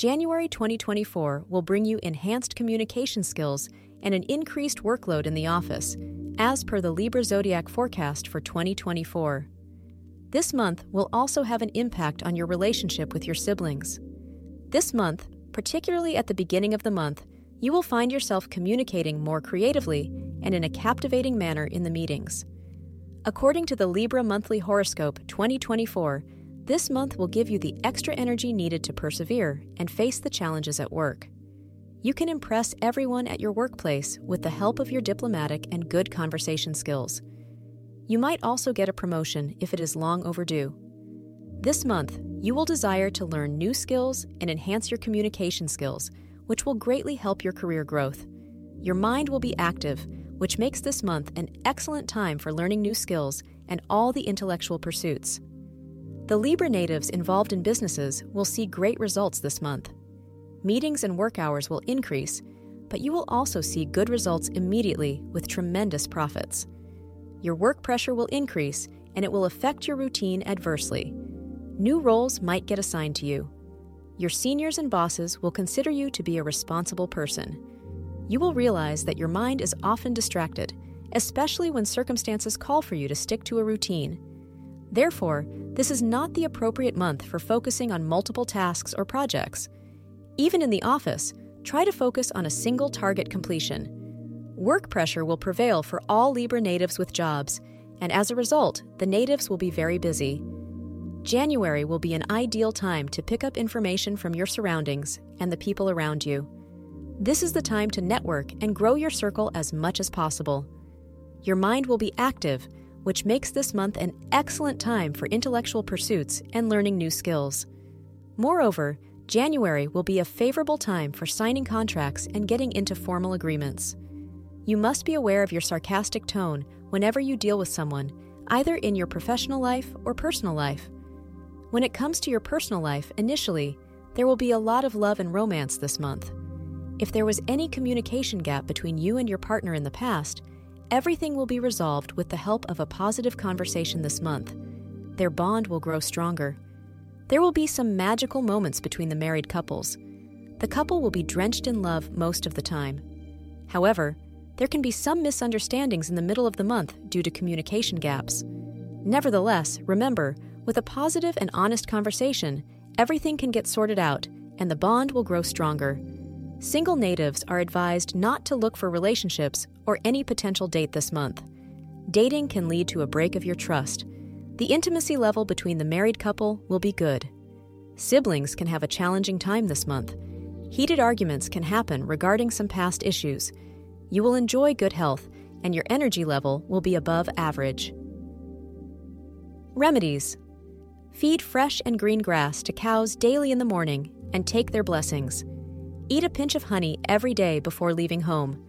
January 2024 will bring you enhanced communication skills and an increased workload in the office, as per the Libra Zodiac forecast for 2024. This month will also have an impact on your relationship with your siblings. This month, particularly at the beginning of the month, you will find yourself communicating more creatively and in a captivating manner in the meetings. According to the Libra Monthly Horoscope 2024, this month will give you the extra energy needed to persevere and face the challenges at work. You can impress everyone at your workplace with the help of your diplomatic and good conversation skills. You might also get a promotion if it is long overdue. This month, you will desire to learn new skills and enhance your communication skills, which will greatly help your career growth. Your mind will be active, which makes this month an excellent time for learning new skills and all the intellectual pursuits. The Libra natives involved in businesses will see great results this month. Meetings and work hours will increase, but you will also see good results immediately with tremendous profits. Your work pressure will increase and it will affect your routine adversely. New roles might get assigned to you. Your seniors and bosses will consider you to be a responsible person. You will realize that your mind is often distracted, especially when circumstances call for you to stick to a routine. Therefore, this is not the appropriate month for focusing on multiple tasks or projects. Even in the office, try to focus on a single target completion. Work pressure will prevail for all Libra natives with jobs, and as a result, the natives will be very busy. January will be an ideal time to pick up information from your surroundings and the people around you. This is the time to network and grow your circle as much as possible. Your mind will be active which makes this month an excellent time for intellectual pursuits and learning new skills. Moreover, January will be a favorable time for signing contracts and getting into formal agreements. You must be aware of your sarcastic tone whenever you deal with someone, either in your professional life or personal life. When it comes to your personal life, initially, there will be a lot of love and romance this month. If there was any communication gap between you and your partner in the past, Everything will be resolved with the help of a positive conversation this month. Their bond will grow stronger. There will be some magical moments between the married couples. The couple will be drenched in love most of the time. However, there can be some misunderstandings in the middle of the month due to communication gaps. Nevertheless, remember, with a positive and honest conversation, everything can get sorted out and the bond will grow stronger. Single natives are advised not to look for relationships or any potential date this month. Dating can lead to a break of your trust. The intimacy level between the married couple will be good. Siblings can have a challenging time this month. Heated arguments can happen regarding some past issues. You will enjoy good health, and your energy level will be above average. Remedies Feed fresh and green grass to cows daily in the morning and take their blessings. Eat a pinch of honey every day before leaving home.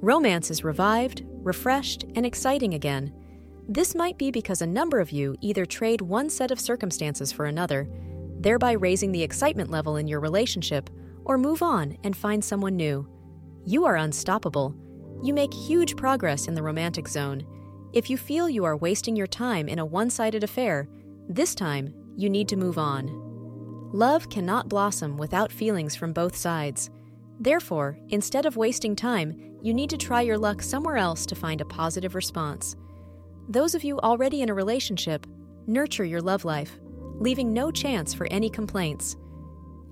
Romance is revived, refreshed, and exciting again. This might be because a number of you either trade one set of circumstances for another, thereby raising the excitement level in your relationship, or move on and find someone new. You are unstoppable. You make huge progress in the romantic zone. If you feel you are wasting your time in a one sided affair, this time you need to move on. Love cannot blossom without feelings from both sides. Therefore, instead of wasting time, you need to try your luck somewhere else to find a positive response. Those of you already in a relationship, nurture your love life, leaving no chance for any complaints.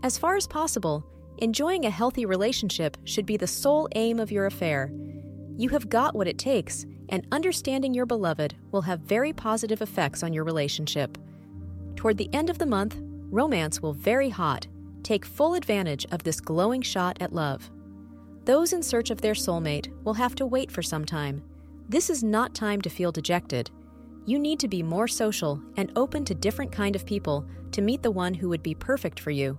As far as possible, enjoying a healthy relationship should be the sole aim of your affair. You have got what it takes, and understanding your beloved will have very positive effects on your relationship. Toward the end of the month, romance will very hot. Take full advantage of this glowing shot at love. Those in search of their soulmate will have to wait for some time. This is not time to feel dejected. You need to be more social and open to different kind of people to meet the one who would be perfect for you.